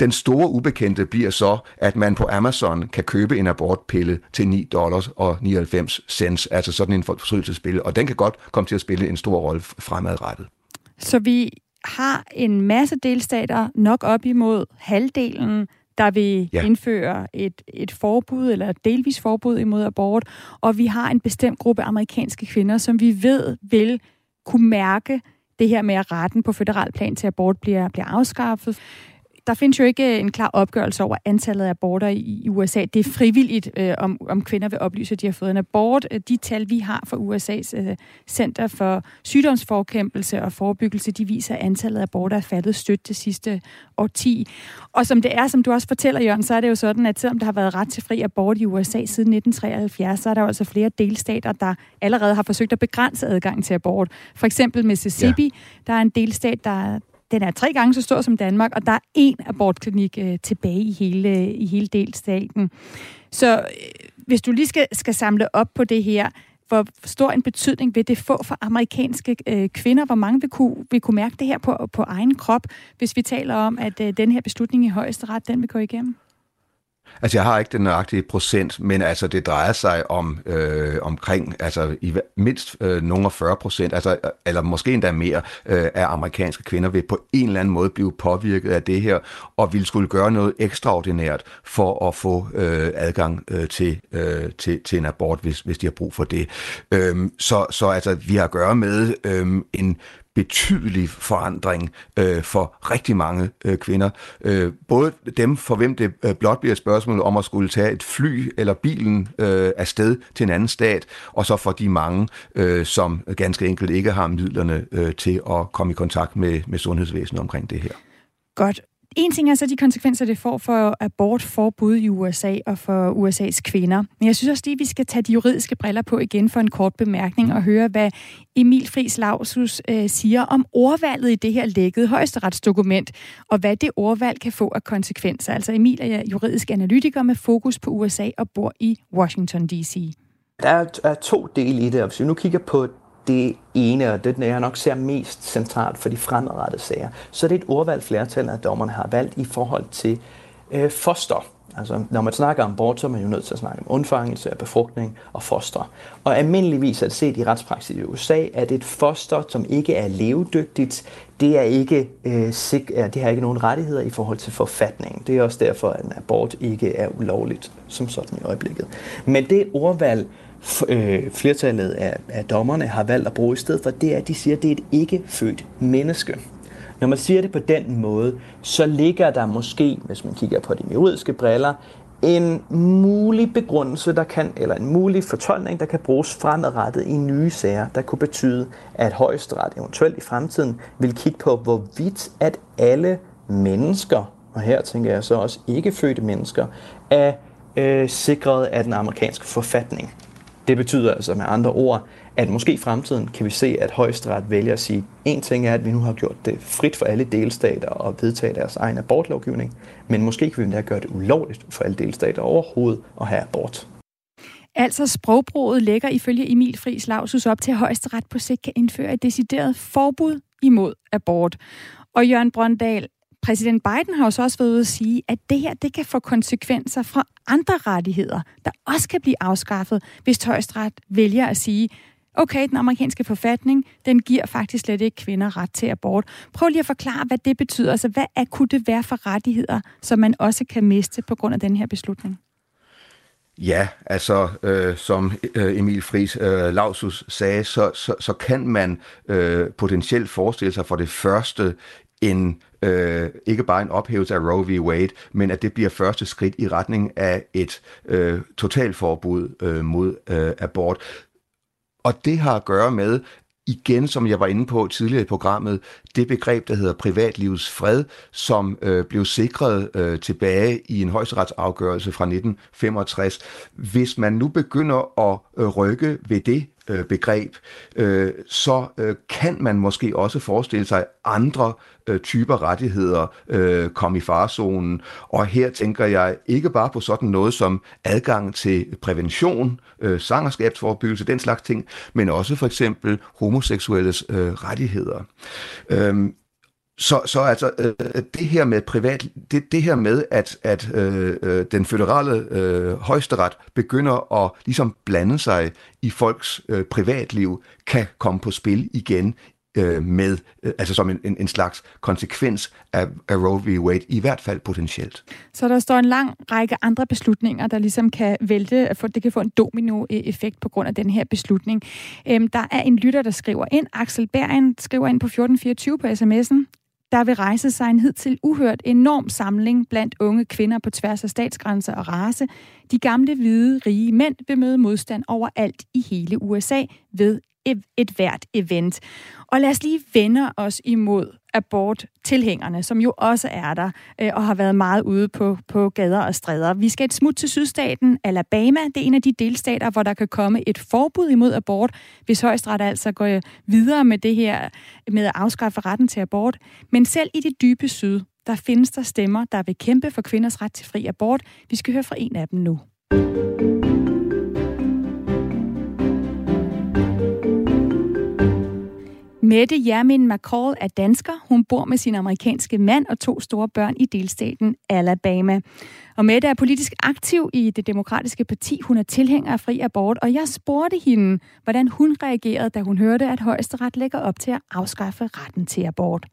Den store ubekendte bliver så, at man på Amazon kan købe en abortpille til 9 dollars og 99 cents, altså sådan en fortrydelsespille, og den kan godt komme til at spille en stor rolle fremadrettet. Så vi har en masse delstater, nok op imod halvdelen, der vil ja. indføre et, et forbud eller et delvis forbud imod abort, og vi har en bestemt gruppe amerikanske kvinder, som vi ved vil kunne mærke det her med, at retten på federal plan til abort bliver, bliver afskaffet der findes jo ikke en klar opgørelse over antallet af aborter i, USA. Det er frivilligt, øh, om, om kvinder vil oplyse, at de har fået en abort. De tal, vi har fra USA's øh, Center for Sygdomsforkæmpelse og Forebyggelse, de viser, at antallet af aborter er faldet stødt det sidste årti. Og som det er, som du også fortæller, Jørgen, så er det jo sådan, at selvom der har været ret til fri abort i USA siden 1973, så er der altså flere delstater, der allerede har forsøgt at begrænse adgangen til abort. For eksempel Mississippi, ja. der er en delstat, der, den er tre gange så stor som Danmark, og der er én abortklinik øh, tilbage i hele, i hele delstaten. Så øh, hvis du lige skal, skal samle op på det her, hvor stor en betydning vil det få for amerikanske øh, kvinder? Hvor mange vil kunne, vil kunne mærke det her på, på egen krop, hvis vi taler om, at øh, den her beslutning i højesteret, den vil gå igennem? Altså, jeg har ikke den nøjagtige procent, men altså, det drejer sig om øh, omkring, altså i mindst øh, nogle af 40 procent, altså, eller måske endda mere, øh, af amerikanske kvinder vil på en eller anden måde blive påvirket af det her, og vil skulle gøre noget ekstraordinært for at få øh, adgang øh, til, øh, til, til en abort, hvis, hvis de har brug for det. Øh, så, så altså, vi har at gøre med øh, en betydelig forandring øh, for rigtig mange øh, kvinder. Øh, både dem, for hvem det øh, blot bliver et spørgsmål om at skulle tage et fly eller bilen øh, afsted til en anden stat, og så for de mange, øh, som ganske enkelt ikke har midlerne øh, til at komme i kontakt med, med sundhedsvæsenet omkring det her. Godt. En ting er så de konsekvenser, det får for abortforbud i USA og for USA's kvinder. Men jeg synes også lige, at vi skal tage de juridiske briller på igen for en kort bemærkning og høre, hvad Emil Friis Lausus øh, siger om ordvalget i det her lækkede højesteretsdokument, og hvad det ordvalg kan få af konsekvenser. Altså Emil er juridisk analytiker med fokus på USA og bor i Washington D.C. Der er to dele i det, og hvis vi nu kigger på det ene, og det jeg nok ser mest centralt for de fremadrettede sager, så er det et ordvalgt flertal at dommerne har valgt i forhold til øh, foster. Altså, når man snakker om abort, så er man jo nødt til at snakke om undfangelse, befrugtning og foster. Og almindeligvis er det set i retspraksis i USA, at et foster, som ikke er levedygtigt, det, er ikke, øh, sik- det har ikke nogen rettigheder i forhold til forfatningen. Det er også derfor, at en abort ikke er ulovligt som sådan i øjeblikket. Men det ordvalg øh, flertallet af, af dommerne har valgt at bruge i stedet for, det er, at de siger, at det er et ikke-født menneske. Når man siger det på den måde, så ligger der måske, hvis man kigger på de juridiske briller, en mulig begrundelse, der kan, eller en mulig fortolkning, der kan bruges fremadrettet i nye sager, der kunne betyde, at højesteret eventuelt i fremtiden vil kigge på, hvorvidt at alle mennesker, og her tænker jeg så også ikke fødte mennesker, er øh, sikret af den amerikanske forfatning. Det betyder altså med andre ord, at måske i fremtiden kan vi se, at højesteret vælger at sige, en ting er, at vi nu har gjort det frit for alle delstater at vedtage deres egen abortlovgivning, men måske kan vi endda gøre det ulovligt for alle delstater overhovedet at have abort. Altså sprogbruget lægger ifølge Emil Friis Lausus op til, at højesteret på sigt kan indføre et decideret forbud imod abort. Og Jørgen Brøndal, præsident Biden har jo så også været ude at sige, at det her det kan få konsekvenser for andre rettigheder, der også kan blive afskaffet, hvis højesteret vælger at sige, okay, den amerikanske forfatning, den giver faktisk slet ikke kvinder ret til abort. Prøv lige at forklare, hvad det betyder. Altså, hvad er, kunne det være for rettigheder, som man også kan miste på grund af den her beslutning? Ja, altså øh, som øh, Emil Friis øh, Lausus sagde, så, så, så kan man øh, potentielt forestille sig for det første en øh, ikke bare en ophævelse af Roe v. Wade, men at det bliver første skridt i retning af et øh, totalforbud øh, mod øh, abort. Og det har at gøre med, igen, som jeg var inde på tidligere i programmet, det begreb, der hedder privatlivets fred, som øh, blev sikret øh, tilbage i en højesteretsafgørelse fra 1965. Hvis man nu begynder at øh, rykke ved det øh, begreb, øh, så øh, kan man måske også forestille sig andre øh, typer rettigheder øh, komme i farzonen. Og her tænker jeg ikke bare på sådan noget som adgang til prævention, øh, sangerskabsforbyggelse, den slags ting, men også for eksempel homoseksuelles øh, rettigheder. Øhm, så, så altså øh, øh, det her med privat, det, det her med at at øh, øh, den føderale øh, højesteret begynder at ligesom blande sig i folks øh, privatliv, kan komme på spil igen øh, med, øh, altså som en, en, en slags konsekvens af, af Roe v. Wade, i hvert fald potentielt. Så der står en lang række andre beslutninger, der ligesom kan vælte, for det kan få en domino-effekt på grund af den her beslutning. Øhm, der er en lytter, der skriver ind, Axel Bergen skriver ind på 1424 på sms'en, der vil rejse sig en hidtil uhørt enorm samling blandt unge kvinder på tværs af statsgrænser og race. De gamle, hvide, rige mænd vil møde modstand overalt i hele USA ved et hvert event. Og lad os lige vende os imod abort-tilhængerne, som jo også er der øh, og har været meget ude på, på gader og stræder. Vi skal et smut til sydstaten Alabama. Det er en af de delstater, hvor der kan komme et forbud imod abort, hvis højesteret altså går øh, videre med det her med at afskaffe retten til abort. Men selv i det dybe syd, der findes der stemmer, der vil kæmpe for kvinders ret til fri abort. Vi skal høre fra en af dem nu. Mette Jermin McCall er dansker. Hun bor med sin amerikanske mand og to store børn i delstaten Alabama. Og Mette er politisk aktiv i det demokratiske parti. Hun er tilhænger af fri abort, og jeg spurgte hende, hvordan hun reagerede, da hun hørte, at højesteret lægger op til at afskaffe retten til abort.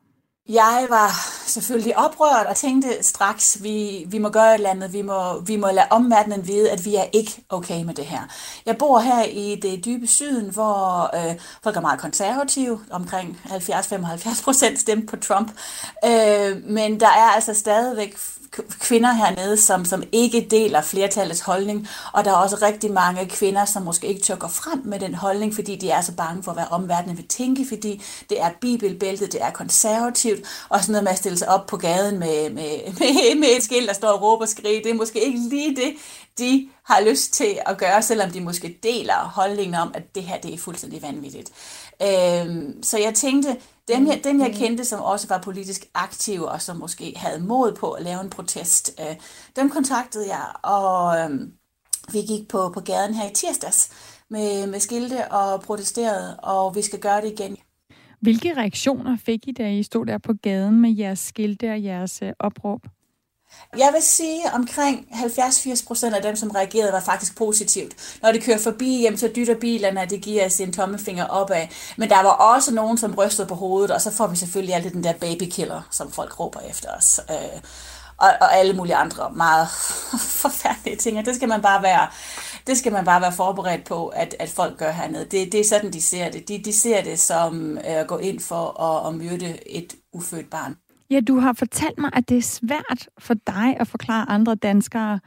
Jeg var selvfølgelig oprørt og tænkte straks, vi, vi må gøre et eller andet, vi må, vi må lade omverdenen vide, at vi er ikke okay med det her. Jeg bor her i det dybe syden, hvor øh, folk er meget konservative, omkring 70-75 procent stemte på Trump, øh, men der er altså stadigvæk kvinder hernede, som, som ikke deler flertallets holdning, og der er også rigtig mange kvinder, som måske ikke tør gå frem med den holdning, fordi de er så bange for, hvad omverdenen vil tænke, fordi det er bibelbæltet, det er konservativt, og sådan noget med at stille sig op på gaden med, med, med, med et skilt, der står og råber og skriger, det er måske ikke lige det, de har lyst til at gøre, selvom de måske deler holdningen om, at det her det er fuldstændig vanvittigt. Øhm, så jeg tænkte, dem jeg, dem jeg kendte, som også var politisk aktive, og som måske havde mod på at lave en protest, øh, dem kontaktede jeg, og øh, vi gik på, på gaden her i tirsdags med, med skilte og protesterede, og vi skal gøre det igen. Hvilke reaktioner fik I, da I stod der på gaden med jeres skilte og jeres øh, opråb? Jeg vil sige, at omkring 70-80 procent af dem, som reagerede, var faktisk positivt. Når de kører forbi, hjem, så dytter bilerne, at det giver sin tommelfinger opad. Men der var også nogen, som rystede på hovedet, og så får vi selvfølgelig altid den der babykiller, som folk råber efter os. Øh, og, og alle mulige andre meget forfærdelige ting. Og det skal man bare være, det skal man bare være forberedt på, at, at folk gør hernede. Det, det er sådan, de ser det. De, de ser det som øh, at gå ind for at, at myrde et ufødt barn. Ja, du har fortalt mig, at det er svært for dig at forklare andre danskere,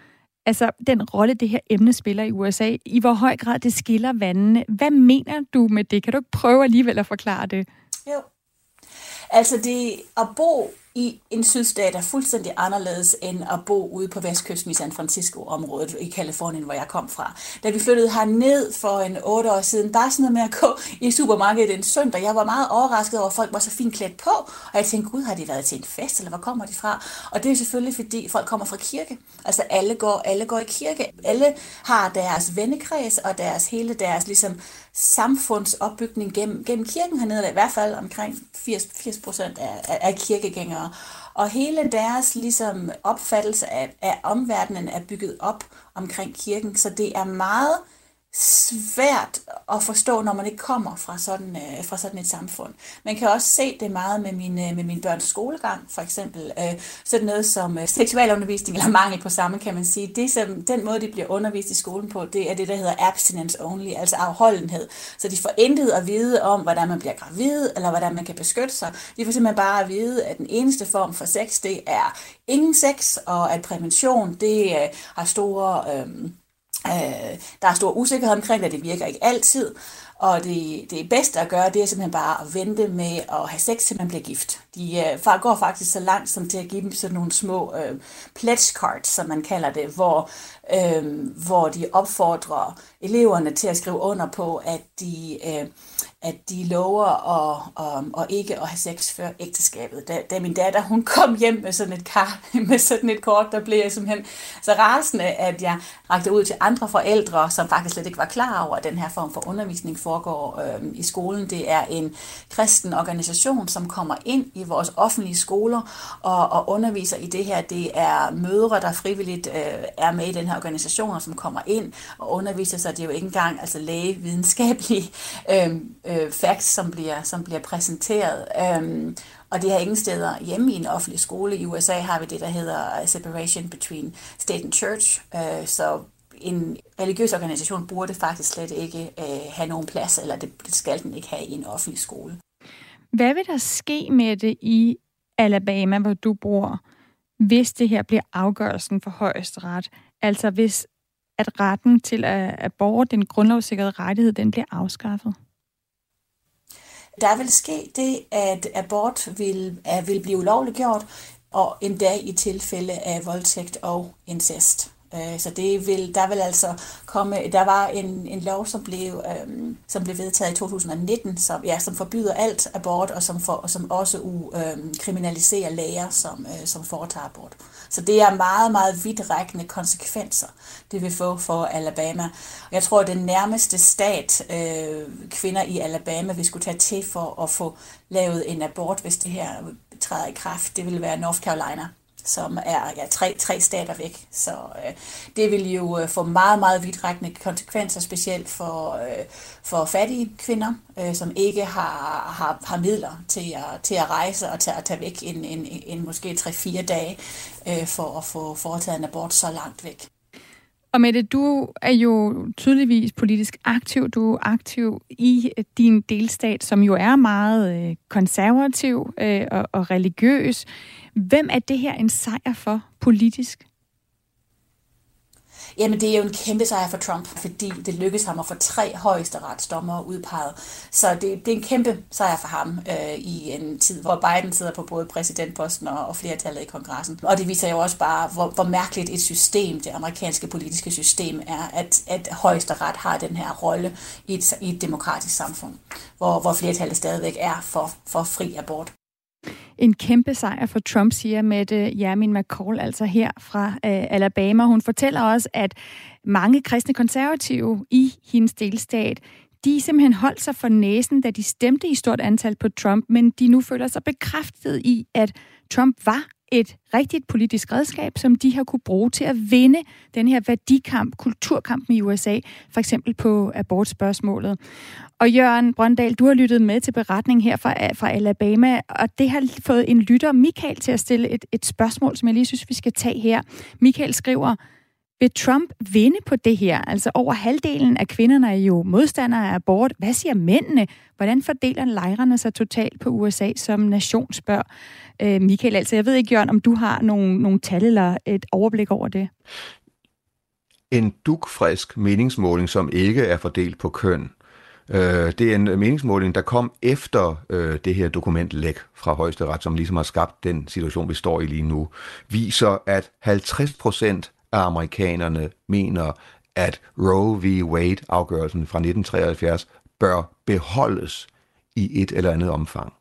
altså den rolle, det her emne spiller i USA, i hvor høj grad det skiller vandene. Hvad mener du med det? Kan du ikke prøve alligevel at forklare det? Jo. Altså det at bo i en sydstat er fuldstændig anderledes end at bo ude på vestkysten i San Francisco-området i Kalifornien, hvor jeg kom fra. Da vi flyttede herned for en otte år siden, bare sådan noget med at gå i supermarkedet en søndag. Jeg var meget overrasket over, at folk var så fint klædt på, og jeg tænkte, gud, har de været til en fest, eller hvor kommer de fra? Og det er selvfølgelig, fordi folk kommer fra kirke. Altså alle går, alle går i kirke. Alle har deres vennekreds og deres hele deres ligesom, samfundsopbygning gennem, gennem kirken hernede, i hvert fald omkring 80, 80 procent af, af, kirkegængere. Og hele deres ligesom, opfattelse af, af omverdenen er bygget op omkring kirken, så det er meget svært at forstå, når man ikke kommer fra sådan, øh, fra sådan et samfund. Man kan også se det meget med min øh, med mine børns skolegang, for eksempel. Øh, sådan noget som øh, seksualundervisning, eller mangel på samme, kan man sige. Det, som, den måde, de bliver undervist i skolen på, det er det, der hedder abstinence only, altså afholdenhed. Så de får intet at vide om, hvordan man bliver gravid, eller hvordan man kan beskytte sig. De får simpelthen bare at vide, at den eneste form for sex, det er ingen sex, og at prævention, det øh, har store... Øh, Øh, der er stor usikkerhed omkring det, det virker ikke altid, og det, det bedste at gøre, det er simpelthen bare at vente med at have sex, til man bliver gift. De øh, går faktisk så langt som til at give dem sådan nogle små øh, pledge cards, som man kalder det, hvor, øh, hvor de opfordrer eleverne til at skrive under på, at de, øh, at de lover at, at, og ikke at have sex før ægteskabet. Da, da min datter hun kom hjem med sådan et kar, med sådan et kort, der blev jeg simpelthen så rasende, at jeg rakte ud til andre forældre, som faktisk slet ikke var klar over, at den her form for undervisning foregår øh, i skolen. Det er en kristen organisation, som kommer ind i i vores offentlige skoler og, og underviser i det her. Det er mødre, der frivilligt øh, er med i den her organisation, som kommer ind og underviser sig. Det er jo ikke engang altså lægevidenskabelige øh, øh, facts, som bliver, som bliver præsenteret. Øh, og det har ingen steder hjemme i en offentlig skole. I USA har vi det, der hedder øh, separation between state and church. Øh, så en religiøs organisation burde faktisk slet ikke øh, have nogen plads, eller det, det skal den ikke have i en offentlig skole. Hvad vil der ske med det i Alabama, hvor du bor, hvis det her bliver afgørelsen for højesteret, altså hvis at retten til at abort, den grundlovssikrede rettighed, den bliver afskaffet? Der vil ske det, at abort vil, vil blive ulovliggjort, og endda i tilfælde af voldtægt og incest. Øh, så det vil, der vil altså komme, der var en, en lov, som blev, øhm, som blev vedtaget i 2019, som, ja, som forbyder alt abort, og som, for, og som også øhm, kriminaliserer læger, som, øh, som foretager abort. Så det er meget, meget vidtrækkende konsekvenser, det vil få for Alabama. Jeg tror, at den nærmeste stat, øh, kvinder i Alabama, vi skulle tage til for at få lavet en abort, hvis det her træder i kraft, det vil være North Carolina som er ja, tre, tre stater væk. Så øh, det vil jo øh, få meget, meget vidtrækkende konsekvenser, specielt for, øh, for fattige kvinder, øh, som ikke har, har, har midler til at, til at rejse og til at tage væk en, en, en, en måske 3-4 dage øh, for at få foretaget en abort så langt væk. Og Mette, du er jo tydeligvis politisk aktiv. Du er aktiv i øh, din delstat, som jo er meget øh, konservativ øh, og, og religiøs. Hvem er det her en sejr for politisk? Jamen, det er jo en kæmpe sejr for Trump, fordi det lykkedes ham at få tre højesteretsdommere udpeget. Så det, det er en kæmpe sejr for ham øh, i en tid, hvor Biden sidder på både præsidentposten og, og flertallet i kongressen. Og det viser jo også bare, hvor, hvor mærkeligt et system, det amerikanske politiske system er, at, at højesteret har den her rolle i et, i et demokratisk samfund, hvor, hvor flertallet stadigvæk er for, for fri abort. En kæmpe sejr for Trump, siger Mette Jermin McCall, altså her fra øh, Alabama. Hun fortæller også, at mange kristne konservative i hendes delstat, de simpelthen holdt sig for næsen, da de stemte i stort antal på Trump, men de nu føler sig bekræftet i, at Trump var et rigtigt politisk redskab, som de har kunne bruge til at vinde den her værdikamp, kulturkampen i USA, for eksempel på abortspørgsmålet. Og Jørgen Brøndal, du har lyttet med til beretningen her fra, fra Alabama, og det har fået en lytter, Michael, til at stille et, et spørgsmål, som jeg lige synes, vi skal tage her. Michael skriver, vil Trump vinde på det her? Altså over halvdelen af kvinderne er jo modstandere af abort. Hvad siger mændene? Hvordan fordeler lejrene sig totalt på USA som nation, spørger øh, Michael. Altså jeg ved ikke, Jørgen, om du har nogle, nogle tal eller et overblik over det? En dukfrisk meningsmåling, som ikke er fordelt på køn, Øh, det er en meningsmåling, der kom efter øh, det her dokumentlæg fra højesteret, som ligesom har skabt den situation, vi står i lige nu, viser, at 50 procent af amerikanerne mener, at Roe v. Wade-afgørelsen fra 1973 bør beholdes i et eller andet omfang.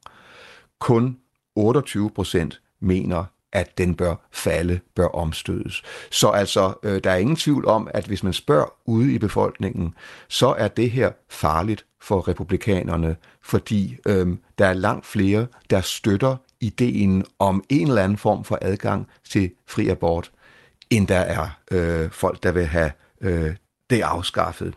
Kun 28 procent mener, at den bør falde, bør omstødes. Så altså, øh, der er ingen tvivl om, at hvis man spørger ude i befolkningen, så er det her farligt for republikanerne, fordi øh, der er langt flere, der støtter ideen om en eller anden form for adgang til fri abort, end der er øh, folk, der vil have øh, det afskaffet.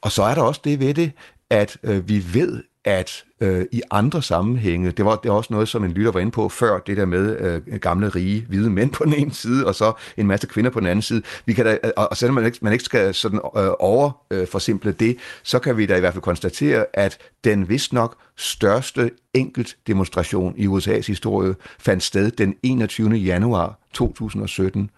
Og så er der også det ved det, at øh, vi ved, at øh, i andre sammenhænge, det var, det var også noget, som en lytter var inde på før, det der med øh, gamle, rige, hvide mænd på den ene side, og så en masse kvinder på den anden side. Vi kan da, øh, og selvom man ikke, man ikke skal sådan øh, overforsimple øh, det, så kan vi da i hvert fald konstatere, at den vist nok største enkelt demonstration i USA's historie fandt sted den 21. januar 2017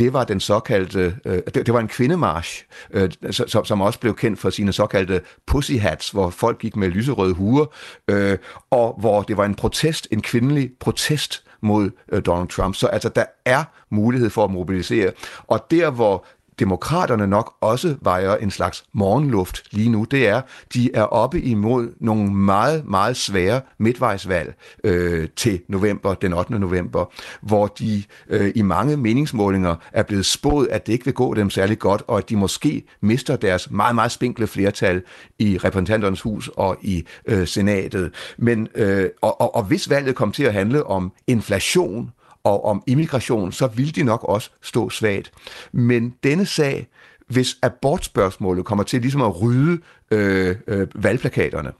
det var den såkaldte, øh, det, det var en kvindemarsch, øh, som, som også blev kendt for sine såkaldte pussy hats, hvor folk gik med lyserøde huer, øh, og hvor det var en protest, en kvindelig protest mod øh, Donald Trump. Så altså, der er mulighed for at mobilisere. Og der, hvor demokraterne nok også vejer en slags morgenluft lige nu, det er, de er oppe imod nogle meget, meget svære midtvejsvalg øh, til november, den 8. november, hvor de øh, i mange meningsmålinger er blevet spået, at det ikke vil gå dem særlig godt, og at de måske mister deres meget, meget spinkle flertal i repræsentanternes hus og i øh, senatet. Men, øh, og, og, og hvis valget kommer til at handle om inflation, og om immigration, så vil de nok også stå svagt. Men denne sag, hvis abortspørgsmålet kommer til ligesom at rydde øh, øh, valgplakaterne,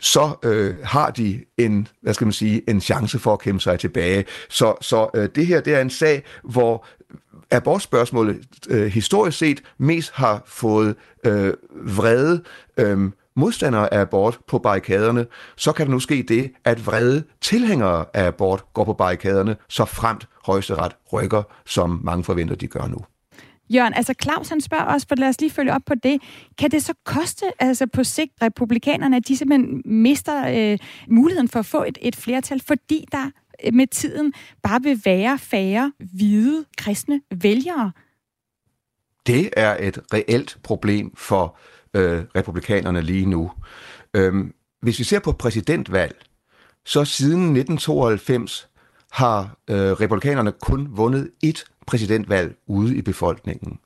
så øh, har de en, hvad skal man sige, en chance for at kæmpe sig tilbage. Så, så øh, det her, det er en sag, hvor abortspørgsmålet øh, historisk set mest har fået øh, vrede øh, modstandere af abort på barrikaderne, så kan der nu ske det, at vrede tilhængere af abort går på barrikaderne, så fremt højesteret rykker, som mange forventer, de gør nu. Jørgen, altså Claus han spørger også, for lad os lige følge op på det. Kan det så koste altså på sigt republikanerne, at de simpelthen mister øh, muligheden for at få et, et flertal, fordi der øh, med tiden bare vil være færre hvide kristne vælgere? Det er et reelt problem for øh, Øh, republikanerne lige nu. Øhm, hvis vi ser på præsidentvalg, så siden 1992 har øh, republikanerne kun vundet et præsidentvalg ude i befolkningen.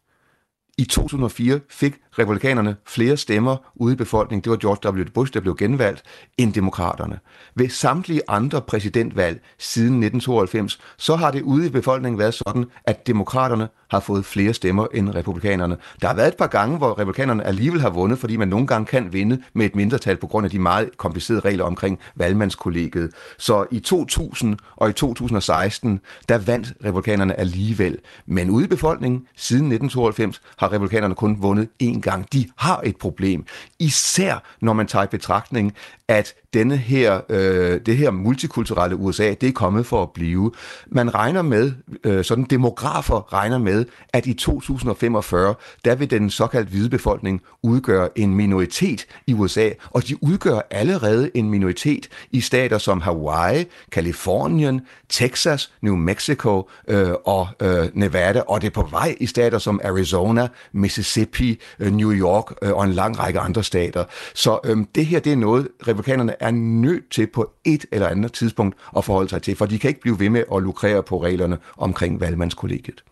I 2004 fik republikanerne flere stemmer ude i befolkningen, det var George W. Bush, der blev genvalgt, end demokraterne. Ved samtlige andre præsidentvalg siden 1992, så har det ude i befolkningen været sådan, at demokraterne har fået flere stemmer end republikanerne. Der har været et par gange, hvor republikanerne alligevel har vundet, fordi man nogle gange kan vinde med et mindretal på grund af de meget komplicerede regler omkring valgmandskollegiet. Så i 2000 og i 2016, der vandt republikanerne alligevel. Men ude i befolkningen siden 1992 har republikanerne kun vundet én gang gang, De har et problem. Især når man tager i betragtning, at denne her, øh, det her multikulturelle USA, det er kommet for at blive. Man regner med, øh, sådan demografer regner med, at i 2045, der vil den såkaldt hvide befolkning udgøre en minoritet i USA, og de udgør allerede en minoritet i stater som Hawaii, Kalifornien, Texas, New Mexico øh, og øh, Nevada, og det er på vej i stater som Arizona, Mississippi, øh, New York øh, og en lang række andre stater. Så øh, det her, det er noget, republikanerne er nødt til på et eller andet tidspunkt at forholde sig til, for de kan ikke blive ved med at lukrere på reglerne omkring valgmandskollegiet.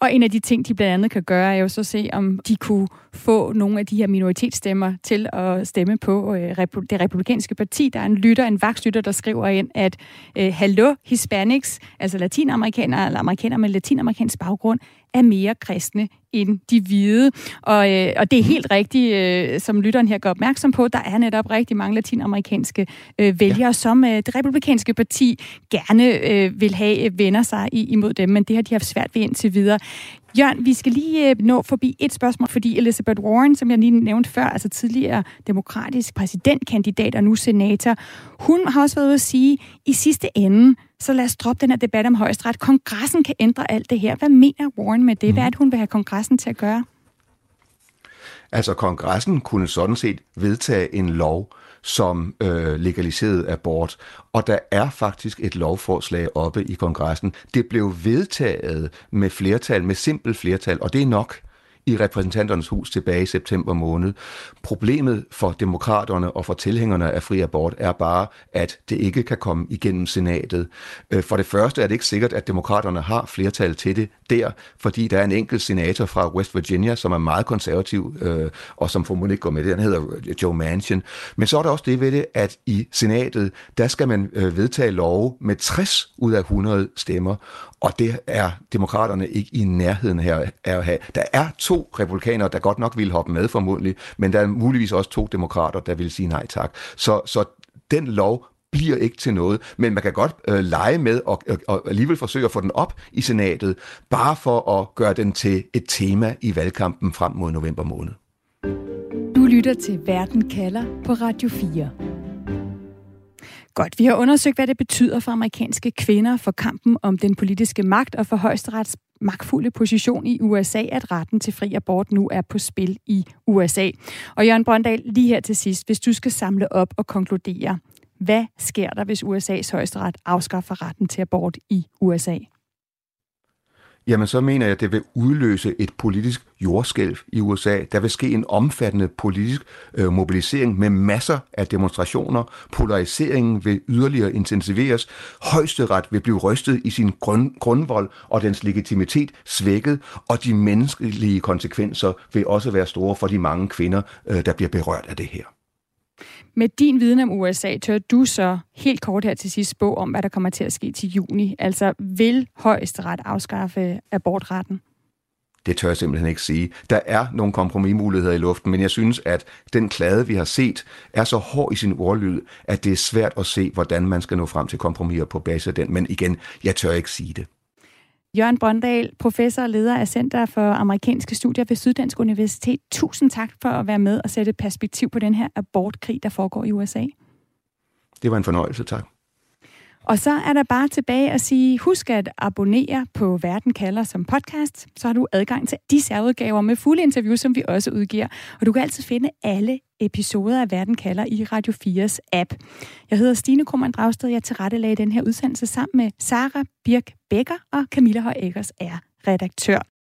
Og en af de ting, de blandt andet kan gøre, er jo så at se, om de kunne få nogle af de her minoritetsstemmer til at stemme på øh, det republikanske parti. Der er en lytter, en vakslytter, der skriver ind, at øh, hallo, hispanics, altså latinamerikanere eller amerikanere med latinamerikansk baggrund, er mere kristne end de hvide. Og, øh, og det er helt rigtigt, øh, som lytteren her gør opmærksom på, der er netop rigtig mange latinamerikanske øh, vælgere, ja. som øh, det republikanske parti gerne øh, vil have øh, vender sig i, imod dem, men det har de haft svært ved indtil videre. Jørgen, vi skal lige øh, nå forbi et spørgsmål, fordi Elizabeth Warren, som jeg lige nævnte før, altså tidligere demokratisk præsidentkandidat og nu senator, hun har også været ude at sige, i sidste ende, så lad os droppe den her debat om højesteret. Kongressen kan ændre alt det her. Hvad mener Warren med det? Hvad er det, hun vil have kongressen til at gøre? Altså, kongressen kunne sådan set vedtage en lov, som øh, legaliseret abort. Og der er faktisk et lovforslag oppe i kongressen. Det blev vedtaget med flertal, med simpel flertal, og det er nok i repræsentanternes hus tilbage i september måned. Problemet for demokraterne og for tilhængerne af fri abort er bare, at det ikke kan komme igennem senatet. Øh, for det første er det ikke sikkert, at demokraterne har flertal til det der, fordi der er en enkelt senator fra West Virginia, som er meget konservativ, øh, og som formodentlig ikke går med det. Han hedder øh, Joe Manchin. Men så er der også det ved det, at i senatet, der skal man øh, vedtage love med 60 ud af 100 stemmer, og det er demokraterne ikke i nærheden her at have. Der er to republikanere, der godt nok vil hoppe med formodentlig, men der er muligvis også to demokrater, der vil sige nej tak. Så, så den lov bliver ikke til noget, men man kan godt øh, lege med og, og, og alligevel forsøge at få den op i senatet, bare for at gøre den til et tema i valgkampen frem mod november måned. Du lytter til Verden kalder på Radio 4. Godt, vi har undersøgt, hvad det betyder for amerikanske kvinder for kampen om den politiske magt og for højesterets magtfulde position i USA, at retten til fri abort nu er på spil i USA. Og Jørgen Brøndal, lige her til sidst, hvis du skal samle op og konkludere, hvad sker der, hvis USA's højesteret afskaffer retten til abort i USA? Jamen så mener jeg, at det vil udløse et politisk jordskælv i USA. Der vil ske en omfattende politisk øh, mobilisering med masser af demonstrationer. Polariseringen vil yderligere intensiveres. Højesteret vil blive rystet i sin grund, grundvold og dens legitimitet svækket, og de menneskelige konsekvenser vil også være store for de mange kvinder, øh, der bliver berørt af det her. Med din viden om USA, tør du så helt kort her til sidst spå om, hvad der kommer til at ske til juni? Altså, vil højesteret afskaffe abortretten? Det tør jeg simpelthen ikke sige. Der er nogle kompromismuligheder i luften, men jeg synes, at den klade, vi har set, er så hård i sin ordlyd, at det er svært at se, hvordan man skal nå frem til kompromiser på basis af den. Men igen, jeg tør ikke sige det. Jørgen Brøndal, professor og leder af Center for Amerikanske Studier ved Syddansk Universitet. Tusind tak for at være med og sætte perspektiv på den her abortkrig, der foregår i USA. Det var en fornøjelse, tak. Og så er der bare tilbage at sige, husk at abonnere på Verden kalder som podcast, så har du adgang til de særudgaver med fulde interviews, som vi også udgiver. Og du kan altid finde alle episoder af Verden kalder i Radio 4's app. Jeg hedder Stine Krummernd Dragsted, jeg tilrettelagde den her udsendelse sammen med Sara Birk Becker og Camilla Høj er redaktør.